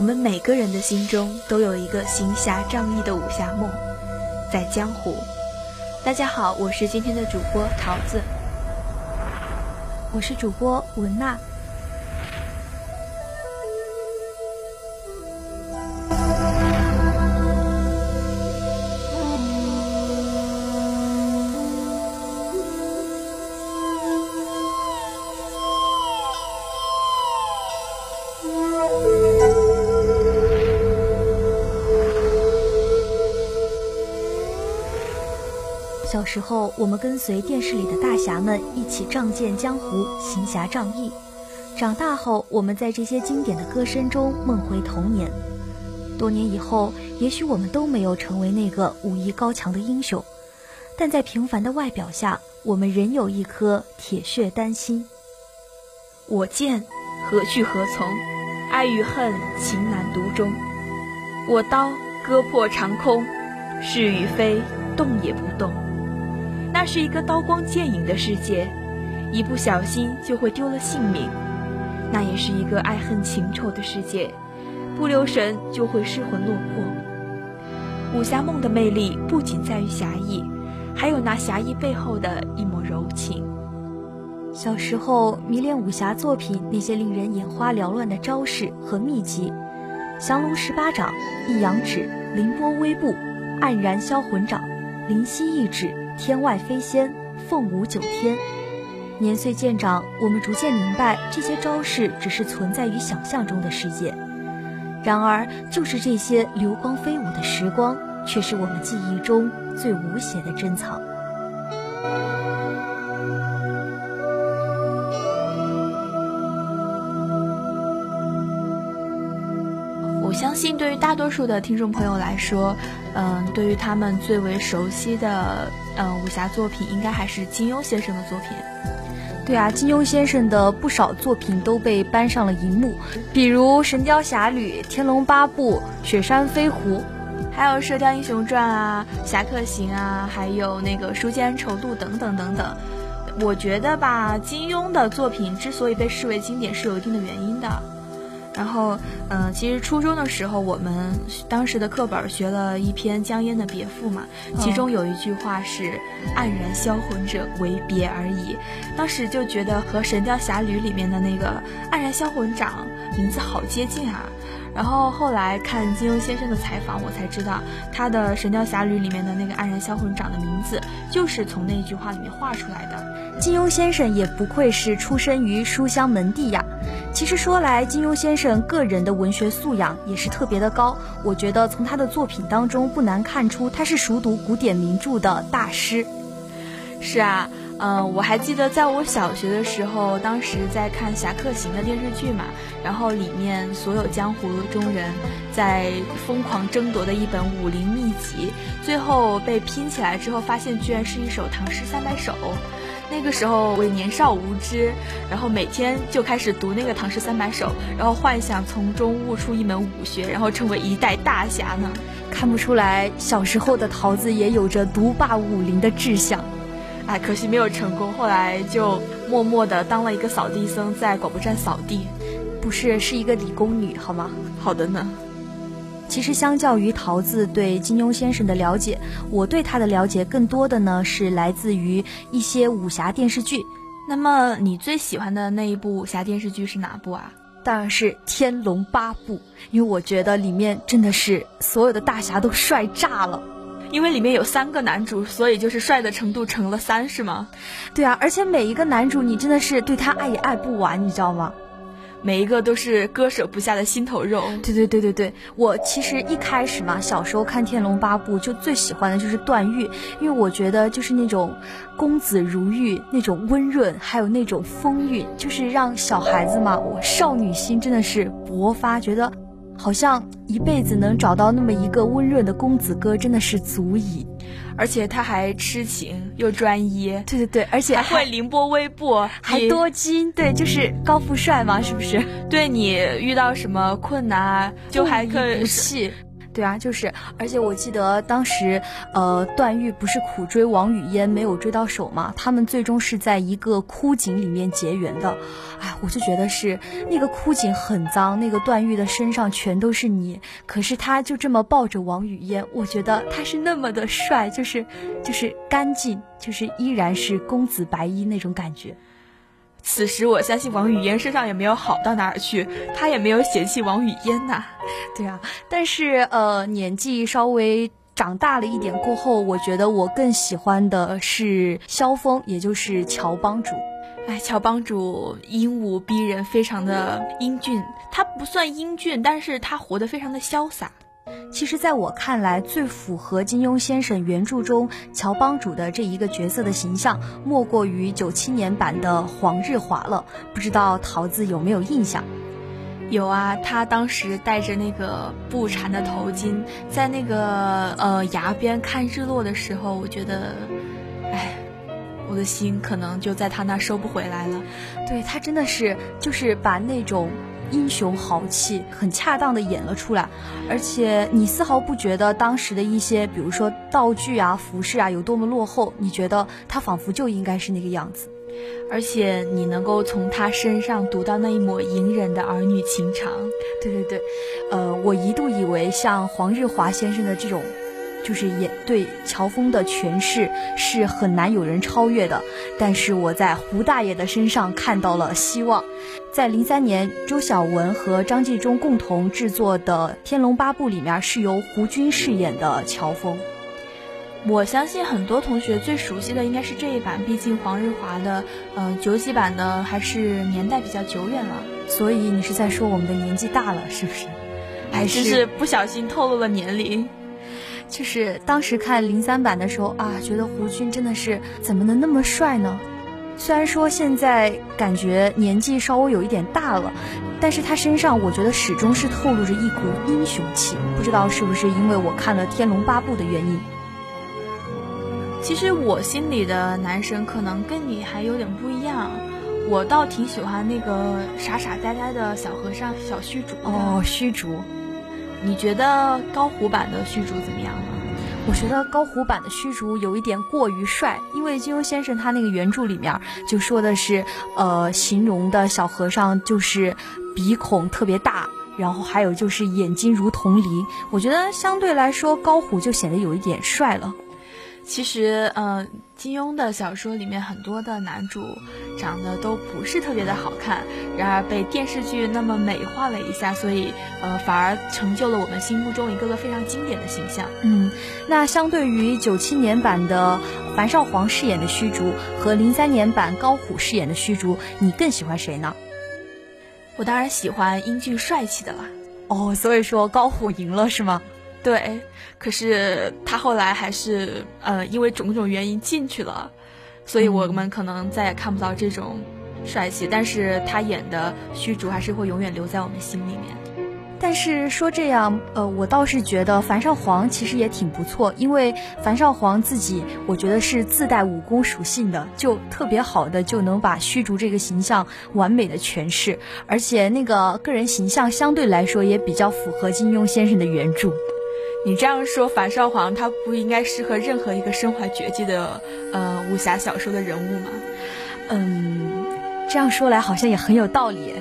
我们每个人的心中都有一个行侠仗义的武侠梦，在江湖。大家好，我是今天的主播桃子，我是主播文娜。时候，我们跟随电视里的大侠们一起仗剑江湖、行侠仗义；长大后，我们在这些经典的歌声中梦回童年。多年以后，也许我们都没有成为那个武艺高强的英雄，但在平凡的外表下，我们仍有一颗铁血丹心。我剑何去何从？爱与恨，情难独钟。我刀割破长空，是与非，动也不动。那是一个刀光剑影的世界，一不小心就会丢了性命；那也是一个爱恨情仇的世界，不留神就会失魂落魄。武侠梦的魅力不仅在于侠义，还有那侠义背后的一抹柔情。小时候迷恋武侠作品那些令人眼花缭乱的招式和秘籍，降龙十八掌、一阳指、凌波微步、黯然销魂掌、灵犀一指。天外飞仙，凤舞九天。年岁渐长，我们逐渐明白，这些招式只是存在于想象中的世界。然而，就是这些流光飞舞的时光，却是我们记忆中最无邪的珍藏。我相信，对于大多数的听众朋友来说，嗯，对于他们最为熟悉的，嗯，武侠作品，应该还是金庸先生的作品。对啊，金庸先生的不少作品都被搬上了荧幕，比如《神雕侠侣》《天龙八部》《雪山飞狐》，还有《射雕英雄传》啊，《侠客行》啊，还有那个《书剑恩仇录》等等等等。我觉得吧，金庸的作品之所以被视为经典，是有一定的原因的。然后，嗯，其实初中的时候，我们当时的课本学了一篇江淹的《别赋》嘛，其中有一句话是“黯然销魂者，为别而已”。当时就觉得和《神雕侠侣》里面的那个黯然销魂掌名字好接近啊。然后后来看金庸先生的采访，我才知道他的《神雕侠侣》里面的那个黯然销魂掌的名字就是从那句话里面画出来的。金庸先生也不愧是出身于书香门第呀。其实说来，金庸先生个人的文学素养也是特别的高。我觉得从他的作品当中不难看出，他是熟读古典名著的大师。是啊，嗯，我还记得在我小学的时候，当时在看《侠客行》的电视剧嘛，然后里面所有江湖中人在疯狂争夺的一本武林秘籍，最后被拼起来之后，发现居然是一首唐诗三百首。那个时候我年少无知，然后每天就开始读那个唐诗三百首，然后幻想从中悟出一门武学，然后成为一代大侠呢。看不出来，小时候的桃子也有着独霸武林的志向，哎，可惜没有成功。后来就默默的当了一个扫地僧，在广播站扫地，不是是一个理工女，好吗？好的呢。其实，相较于桃子对金庸先生的了解，我对他的了解更多的呢是来自于一些武侠电视剧。那么，你最喜欢的那一部武侠电视剧是哪部啊？当然是《天龙八部》，因为我觉得里面真的是所有的大侠都帅炸了。因为里面有三个男主，所以就是帅的程度乘了三，是吗？对啊，而且每一个男主你真的是对他爱也爱不完，你知道吗？每一个都是割舍不下的心头肉。对对对对对，我其实一开始嘛，小时候看《天龙八部》就最喜欢的就是段誉，因为我觉得就是那种公子如玉，那种温润，还有那种风韵，就是让小孩子嘛，我少女心真的是勃发，觉得好像一辈子能找到那么一个温润的公子哥，真的是足矣。而且他还痴情又专一，对对对，而且还会凌波微步，还多金，对，就是高富帅嘛，是不是？对你遇到什么困难啊，就还可以不弃。对啊，就是，而且我记得当时，呃，段誉不是苦追王语嫣没有追到手嘛，他们最终是在一个枯井里面结缘的。哎，我就觉得是那个枯井很脏，那个段誉的身上全都是泥，可是他就这么抱着王语嫣，我觉得他是那么的帅，就是就是干净，就是依然是公子白衣那种感觉。此时我相信王语嫣身上也没有好到哪儿去，他也没有嫌弃王语嫣呐。对啊，但是呃，年纪稍微长大了一点过后，我觉得我更喜欢的是萧峰，也就是乔帮主。哎，乔帮主英武逼人，非常的英俊。他不算英俊，但是他活得非常的潇洒。其实，在我看来，最符合金庸先生原著中乔帮主的这一个角色的形象，莫过于九七年版的黄日华了。不知道桃子有没有印象？有啊，他当时戴着那个布缠的头巾，在那个呃崖边看日落的时候，我觉得，哎，我的心可能就在他那收不回来了。对他真的是，就是把那种。英雄豪气很恰当的演了出来，而且你丝毫不觉得当时的一些，比如说道具啊、服饰啊有多么落后，你觉得他仿佛就应该是那个样子，而且你能够从他身上读到那一抹隐忍的儿女情长。对对对，呃，我一度以为像黄日华先生的这种。就是也对乔峰的诠释是很难有人超越的，但是我在胡大爷的身上看到了希望。在零三年，周晓雯和张纪中共同制作的《天龙八部》里面，是由胡军饰演的乔峰。我相信很多同学最熟悉的应该是这一版，毕竟黄日华的，呃，九几版的还是年代比较久远了。所以你是在说我们的年纪大了，是不是？还是不小心透露了年龄？就是当时看零三版的时候啊，觉得胡军真的是怎么能那么帅呢？虽然说现在感觉年纪稍微有一点大了，但是他身上我觉得始终是透露着一股英雄气。不知道是不是因为我看了《天龙八部》的原因。其实我心里的男神可能跟你还有点不一样，我倒挺喜欢那个傻傻呆呆的小和尚小虚竹哦，虚竹。你觉得高虎版的虚竹怎么样呢？我觉得高虎版的虚竹有一点过于帅，因为金庸先生他那个原著里面就说的是，呃，形容的小和尚就是鼻孔特别大，然后还有就是眼睛如铜铃。我觉得相对来说高虎就显得有一点帅了。其实，呃，金庸的小说里面很多的男主长得都不是特别的好看，然而被电视剧那么美化了一下，所以，呃，反而成就了我们心目中一个个非常经典的形象。嗯，那相对于九七年版的樊少皇饰演的虚竹和零三年版高虎饰演的虚竹，你更喜欢谁呢？我当然喜欢英俊帅气的了。哦，所以说高虎赢了是吗？对，可是他后来还是呃，因为种种原因进去了，所以我们可能再也看不到这种帅气。但是他演的虚竹还是会永远留在我们心里面。但是说这样，呃，我倒是觉得樊少皇其实也挺不错，因为樊少皇自己我觉得是自带武功属性的，就特别好的就能把虚竹这个形象完美的诠释，而且那个个人形象相对来说也比较符合金庸先生的原著。你这样说，樊少皇他不应该适合任何一个身怀绝技的呃武侠小说的人物吗？嗯，这样说来好像也很有道理。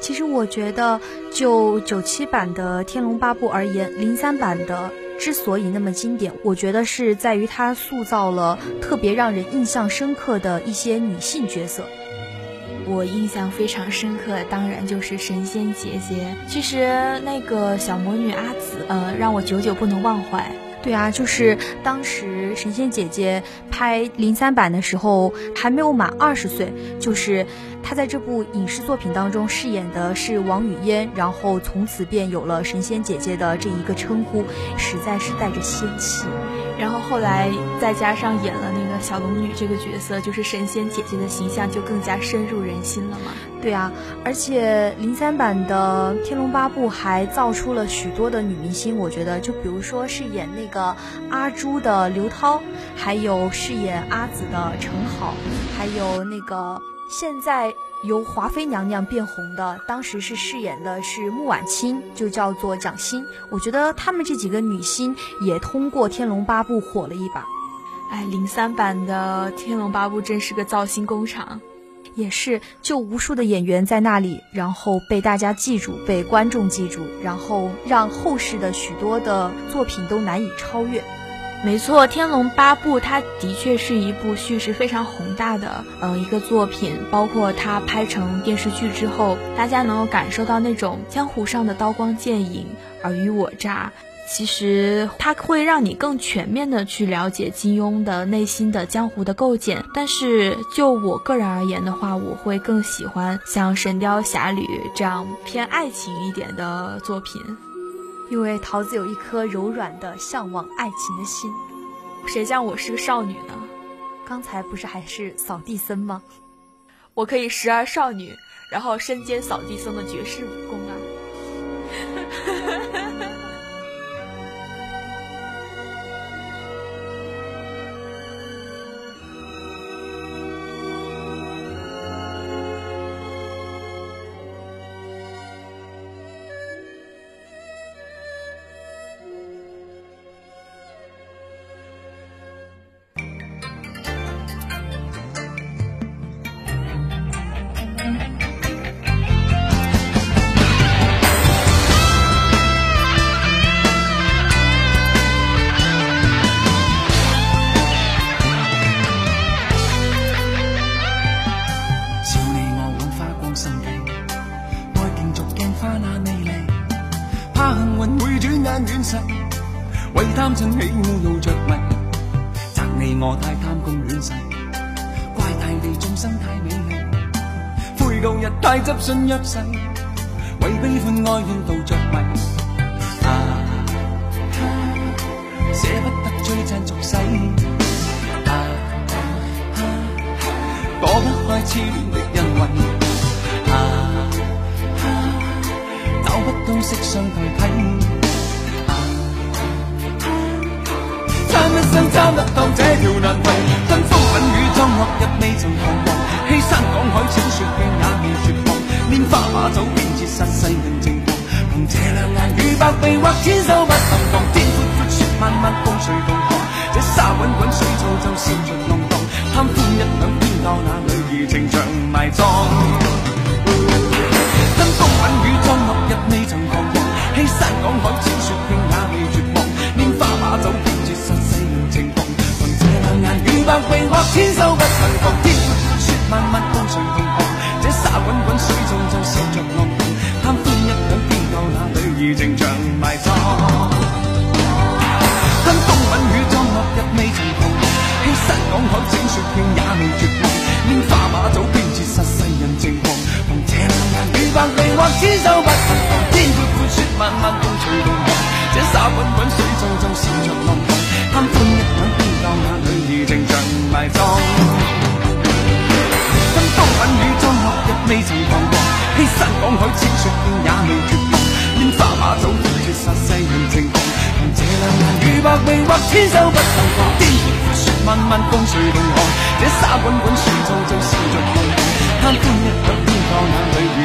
其实我觉得，就九七版的《天龙八部》而言，零三版的之所以那么经典，我觉得是在于它塑造了特别让人印象深刻的一些女性角色。我印象非常深刻，当然就是神仙姐姐。其实那个小魔女阿紫，呃，让我久久不能忘怀。对啊，就是当时神仙姐姐拍零三版的时候还没有满二十岁，就是她在这部影视作品当中饰演的是王语嫣，然后从此便有了神仙姐姐的这一个称呼，实在是带着仙气。然后后来再加上演了那小龙女这个角色，就是神仙姐姐的形象就更加深入人心了嘛。对啊，而且零三版的《天龙八部》还造出了许多的女明星，我觉得就比如说是演那个阿朱的刘涛，还有饰演阿紫的陈好，还有那个现在由华妃娘娘变红的，当时是饰演的是穆婉清，就叫做蒋欣。我觉得她们这几个女星也通过《天龙八部》火了一把。哎，零三版的《天龙八部》真是个造星工厂，也是就无数的演员在那里，然后被大家记住，被观众记住，然后让后世的许多的作品都难以超越。没错，《天龙八部》它的确是一部叙事非常宏大的，呃，一个作品。包括它拍成电视剧之后，大家能够感受到那种江湖上的刀光剑影、尔虞我诈。其实它会让你更全面的去了解金庸的内心的江湖的构建。但是就我个人而言的话，我会更喜欢像《神雕侠侣》这样偏爱情一点的作品。因为桃子有一颗柔软的向往爱情的心，谁叫我是个少女呢？刚才不是还是扫地僧吗？我可以时而少女，然后身兼扫地僧的绝世武功我太贪功恋势，怪大地众生太美丽，悔旧日太执信约誓，为悲欢哀怨妒着迷。啊，舍不得追赞俗世，啊，躲不开痴恋的恩惠，啊，找不到色相代替。想参得当这条难题，跟风品与装落日未曾彷徨，欺山赶海浅雪径也未绝望，拈花把酒便折煞世人情狂，凭这两眼与百臂或千手不能防，天阔阔雪漫漫共谁同航？这沙滚滚水皱皱笑着浪荡，贪欢一晌偏教那女儿情长埋葬。千手不能防，天阔阔雪漫漫共谁同航？这沙滚滚水皱皱笑着浪荡，贪欢一晌偏教那女儿情长埋葬。跟风吻雨装落日未曾彷徨，欺山赶海整雪径也未绝望，拈花把酒偏折煞世人情狂。凭这两眼与百臂或千手不能防，天阔阔雪漫漫共谁同航？这沙滚滚水皱皱笑着浪长埋葬，跟风雨中落日未曾彷徨，欺山赶海千雪径也未绝望，拈花把酒绝杀世人情狂。凭这两眼与百臂或千手不能防，天阔阔雪漫漫共谁同航？这沙滚滚水皱皱笑着浪荡，贪欢一晌偏教那女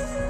Bye.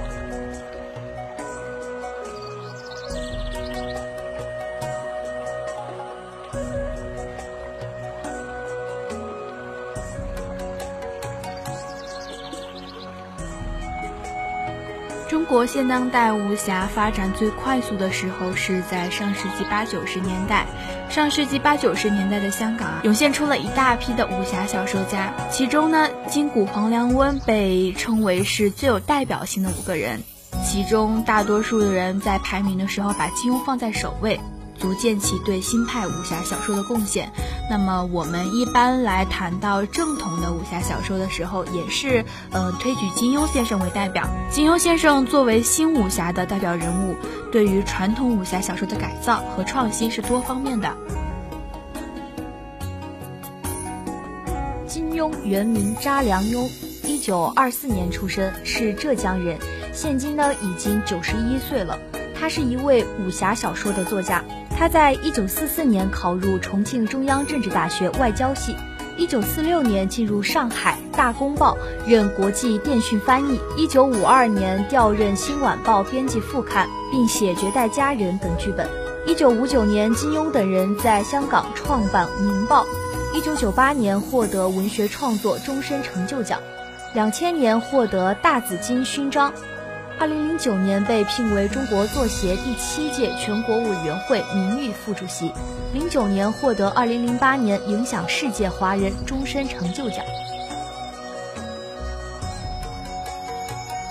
国现当代武侠发展最快速的时候是在上世纪八九十年代。上世纪八九十年代的香港涌现出了一大批的武侠小说家，其中呢，金谷黄良温被称为是最有代表性的五个人。其中大多数的人在排名的时候把金庸放在首位。足见其对新派武侠小说的贡献。那么我们一般来谈到正统的武侠小说的时候，也是呃推举金庸先生为代表。金庸先生作为新武侠的代表人物，对于传统武侠小说的改造和创新是多方面的。金庸原名查良镛，一九二四年出生，是浙江人，现今呢已经九十一岁了。他是一位武侠小说的作家。他在一九四四年考入重庆中央政治大学外交系，一九四六年进入上海《大公报》任国际电讯翻译，一九五二年调任《新晚报》编辑副刊，并写《绝代佳人》等剧本。一九五九年，金庸等人在香港创办《明报》，一九九八年获得文学创作终身成就奖，两千年获得大紫金勋章。二零零九年被聘为中国作协第七届全国委员会名誉副主席，零九年获得二零零八年影响世界华人终身成就奖。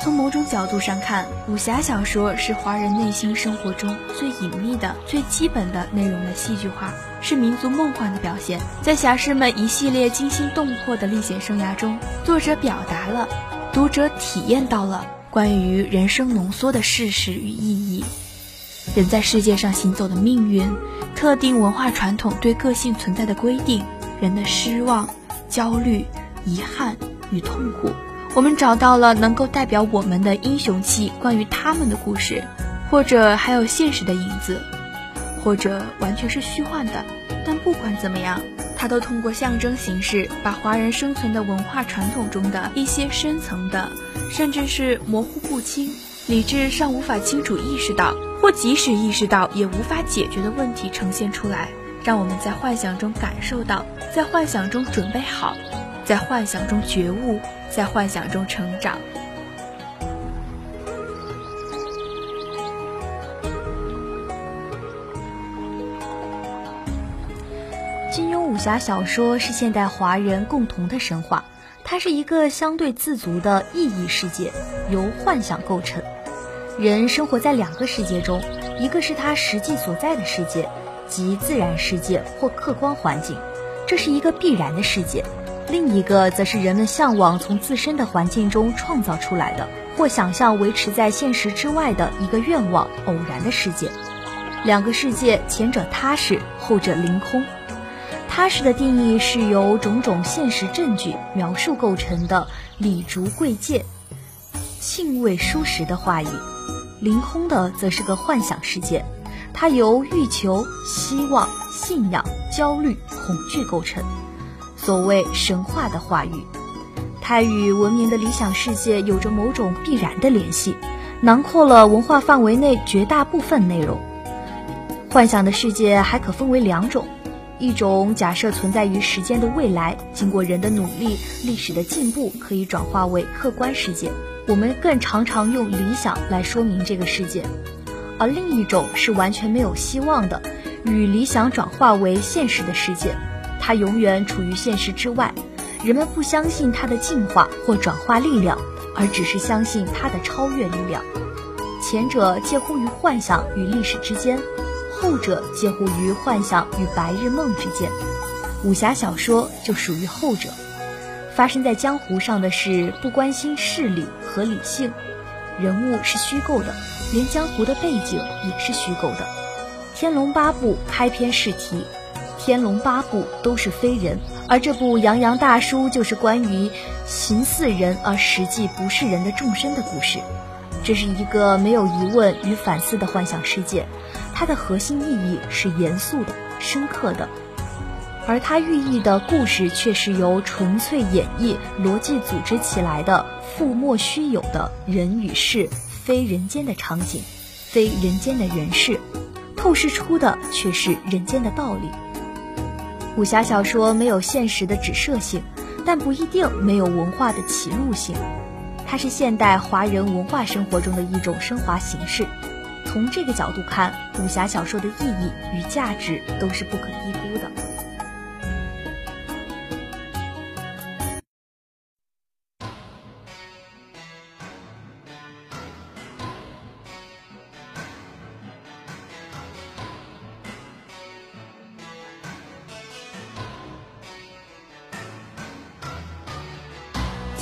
从某种角度上看，武侠小说是华人内心生活中最隐秘的、最基本的内容的戏剧化，是民族梦幻的表现。在侠士们一系列惊心动魄的历险生涯中，作者表达了，读者体验到了。关于人生浓缩的事实与意义，人在世界上行走的命运，特定文化传统对个性存在的规定，人的失望、焦虑、遗憾与痛苦，我们找到了能够代表我们的英雄气，关于他们的故事，或者还有现实的影子，或者完全是虚幻的。但不管怎么样，它都通过象征形式，把华人生存的文化传统中的一些深层的。甚至是模糊不清、理智尚无法清楚意识到，或即使意识到也无法解决的问题呈现出来，让我们在幻想中感受到，在幻想中准备好，在幻想中觉悟，在幻想中成长。武侠小说是现代华人共同的神话。它是一个相对自足的意义世界，由幻想构成。人生活在两个世界中，一个是他实际所在的世界，即自然世界或客观环境，这是一个必然的世界；另一个则是人们向往从自身的环境中创造出来的，或想象维持在现实之外的一个愿望偶然的世界。两个世界，前者踏实，后者凌空。踏实的定义是由种种现实证据描述构成的礼烛贵贱、兴味舒适的话语；凌空的则是个幻想世界，它由欲求、希望、信仰、焦虑、恐惧构成，所谓神话的话语。它与文明的理想世界有着某种必然的联系，囊括了文化范围内绝大部分内容。幻想的世界还可分为两种。一种假设存在于时间的未来，经过人的努力、历史的进步，可以转化为客观世界。我们更常常用理想来说明这个世界。而另一种是完全没有希望的，与理想转化为现实的世界，它永远处于现实之外。人们不相信它的进化或转化力量，而只是相信它的超越力量。前者介乎于幻想与历史之间。后者介乎于幻想与白日梦之间，武侠小说就属于后者。发生在江湖上的事，不关心事理和理性，人物是虚构的，连江湖的背景也是虚构的。《天龙八部》开篇试题：天龙八部都是非人，而这部洋洋大书就是关于形似人而实际不是人的众生的故事。这是一个没有疑问与反思的幻想世界。它的核心意义是严肃的、深刻的，而它寓意的故事却是由纯粹演绎、逻辑组织起来的附莫须有的人与事、非人间的场景、非人间的人事，透视出的却是人间的道理。武侠小说没有现实的指涉性，但不一定没有文化的歧路性。它是现代华人文化生活中的一种升华形式。从这个角度看，武侠小说的意义与价值都是不可低估的。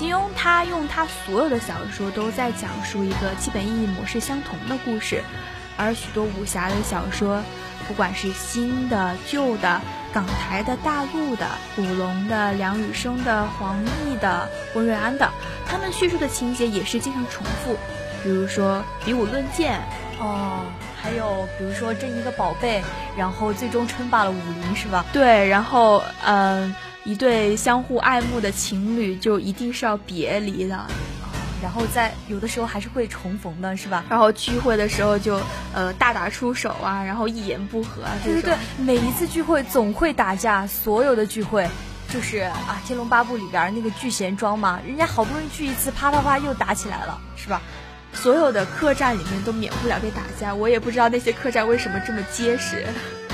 金庸他用他所有的小说都在讲述一个基本意义模式相同的故事，而许多武侠的小说，不管是新的、旧的、港台的、大陆的、古龙的、梁羽生的、黄易的、温瑞安的，他们叙述的情节也是经常重复，比如说比武论剑，哦，还有比如说争一个宝贝，然后最终称霸了武林，是吧？对，然后嗯。一对相互爱慕的情侣就一定是要别离的，然后在有的时候还是会重逢的，是吧？然后聚会的时候就呃大打出手啊，然后一言不合啊，对对对，每一次聚会总会打架，所有的聚会就是啊《天龙八部》里边那个聚贤庄嘛，人家好不容易聚一次，啪啪啪又打起来了，是吧？所有的客栈里面都免不了被打架，我也不知道那些客栈为什么这么结实。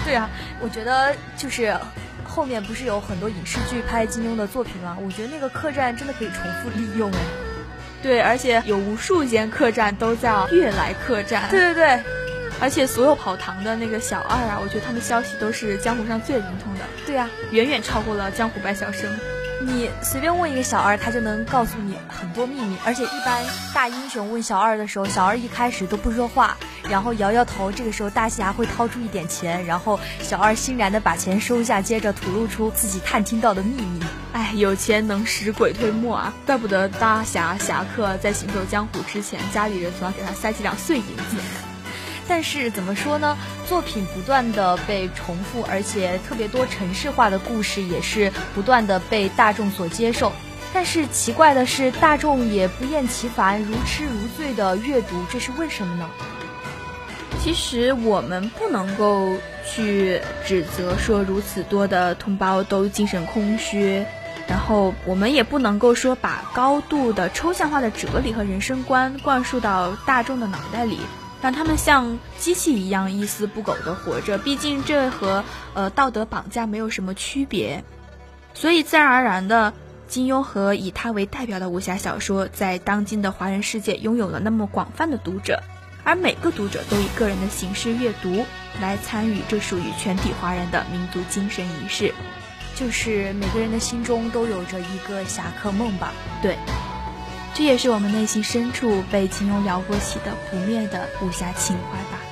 对啊，我觉得就是。后面不是有很多影视剧拍金庸的作品吗？我觉得那个客栈真的可以重复利用哎。对，而且有无数间客栈都叫悦来客栈。对对对，而且所有跑堂的那个小二啊，我觉得他们消息都是江湖上最灵通的。对呀，远远超过了江湖百晓生。你随便问一个小二，他就能告诉你很多秘密。而且一般大英雄问小二的时候，小二一开始都不说话，然后摇摇头。这个时候大侠会掏出一点钱，然后小二欣然的把钱收下，接着吐露出自己探听到的秘密。哎，有钱能使鬼推磨啊！怪不得大侠侠客在行走江湖之前，家里人总要给他塞几两碎银子。但是怎么说呢？作品不断的被重复，而且特别多城市化的故事也是不断的被大众所接受。但是奇怪的是，大众也不厌其烦、如痴如醉的阅读，这是为什么呢？其实我们不能够去指责说如此多的同胞都精神空虚，然后我们也不能够说把高度的抽象化的哲理和人生观灌输到大众的脑袋里。让他们像机器一样一丝不苟地活着，毕竟这和呃道德绑架没有什么区别，所以自然而然的，金庸和以他为代表的武侠小说在当今的华人世界拥有了那么广泛的读者，而每个读者都以个人的形式阅读来参与这属于全体华人的民族精神仪式，就是每个人的心中都有着一个侠客梦吧？对。这也是我们内心深处被金庸撩拨起的不灭的武侠情怀吧。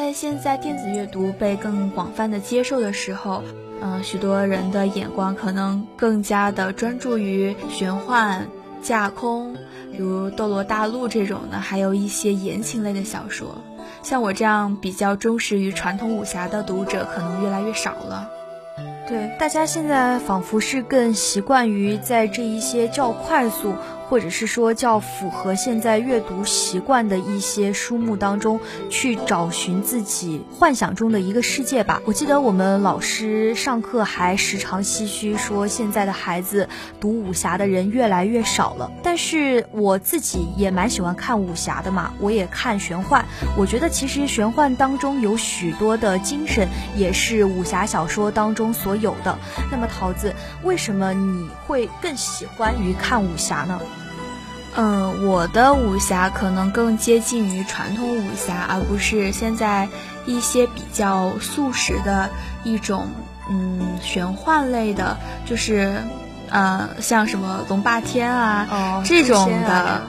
在现在电子阅读被更广泛的接受的时候，嗯，许多人的眼光可能更加的专注于玄幻、架空，比如《斗罗大陆》这种的，还有一些言情类的小说。像我这样比较忠实于传统武侠的读者，可能越来越少了。对，大家现在仿佛是更习惯于在这一些较快速。或者是说较符合现在阅读习惯的一些书目当中去找寻自己幻想中的一个世界吧。我记得我们老师上课还时常唏嘘说，现在的孩子读武侠的人越来越少了。但是我自己也蛮喜欢看武侠的嘛，我也看玄幻。我觉得其实玄幻当中有许多的精神，也是武侠小说当中所有的。那么桃子，为什么你会更喜欢于看武侠呢？嗯，我的武侠可能更接近于传统武侠，而不是现在一些比较速食的一种嗯玄幻类的，就是呃像什么龙霸天啊这种的。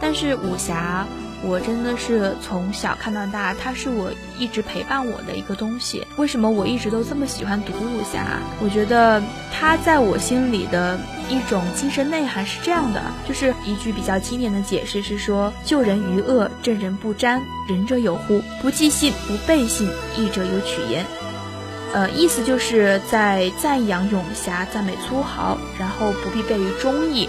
但是武侠。我真的是从小看到大，它是我一直陪伴我的一个东西。为什么我一直都这么喜欢读武侠？我觉得它在我心里的一种精神内涵是这样的，就是一句比较经典的解释是说：救人于恶，正人不沾，仁者有乎？不计信，不背信，义者有取焉。呃，意思就是在赞扬勇侠，赞美粗豪，然后不必背于忠义。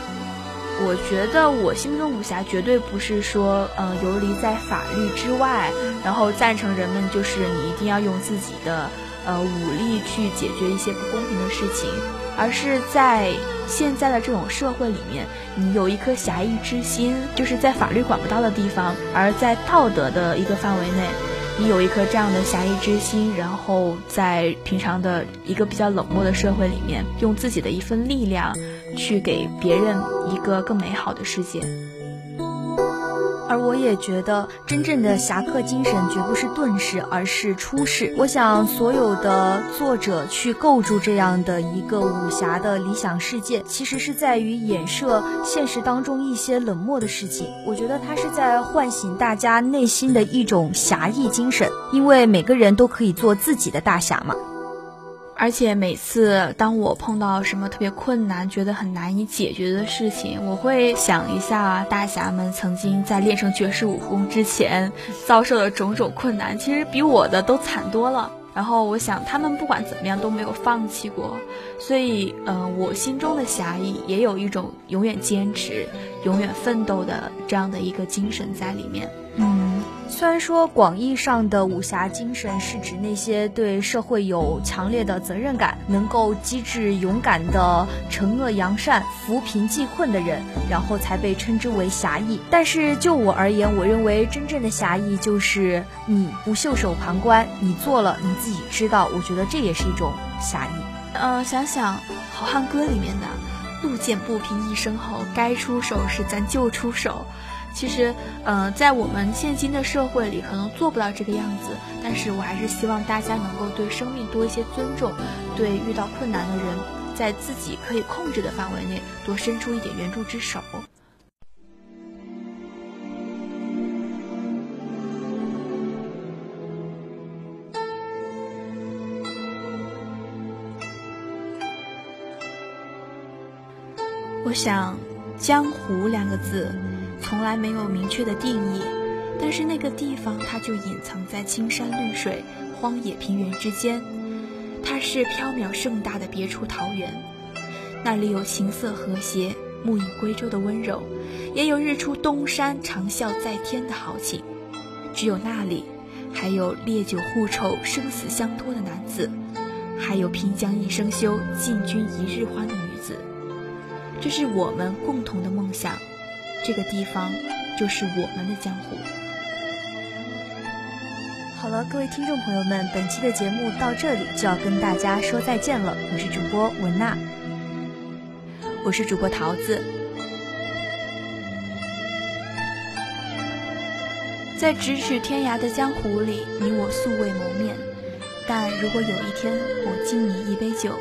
我觉得我心中武侠绝对不是说，嗯，游离在法律之外，然后赞成人们就是你一定要用自己的，呃，武力去解决一些不公平的事情，而是在现在的这种社会里面，你有一颗侠义之心，就是在法律管不到的地方，而在道德的一个范围内。你有一颗这样的侠义之心，然后在平常的一个比较冷漠的社会里面，用自己的一份力量，去给别人一个更美好的世界。而我也觉得，真正的侠客精神绝不是遁世，而是出世。我想，所有的作者去构筑这样的一个武侠的理想世界，其实是在于衍射现实当中一些冷漠的事情。我觉得他是在唤醒大家内心的一种侠义精神，因为每个人都可以做自己的大侠嘛。而且每次当我碰到什么特别困难、觉得很难以解决的事情，我会想一下大侠们曾经在练成绝世武功之前遭受的种种困难，其实比我的都惨多了。然后我想，他们不管怎么样都没有放弃过，所以，嗯，我心中的侠义也有一种永远坚持、永远奋斗的这样的一个精神在里面。虽然说广义上的武侠精神是指那些对社会有强烈的责任感、能够机智勇敢的惩恶扬善、扶贫济困的人，然后才被称之为侠义。但是就我而言，我认为真正的侠义就是你不袖手旁观，你做了你自己知道。我觉得这也是一种侠义。嗯，想想《好汉歌》里面的“路见不平一声吼，该出手时咱就出手”。其实，嗯，在我们现今的社会里，可能做不到这个样子。但是我还是希望大家能够对生命多一些尊重，对遇到困难的人，在自己可以控制的范围内，多伸出一点援助之手。我想，江湖两个字。从来没有明确的定义，但是那个地方它就隐藏在青山绿水、荒野平原之间。它是缥缈盛大的别处桃源，那里有琴瑟和谐、暮影归舟的温柔，也有日出东山、长啸在天的豪情。只有那里，还有烈酒互酬、生死相托的男子，还有平江一生休、进军一日欢的女子。这是我们共同的梦想。这个地方就是我们的江湖。好了，各位听众朋友们，本期的节目到这里就要跟大家说再见了。我是主播文娜，我是主播桃子。在咫尺天涯的江湖里，你我素未谋面，但如果有一天我敬你一杯酒，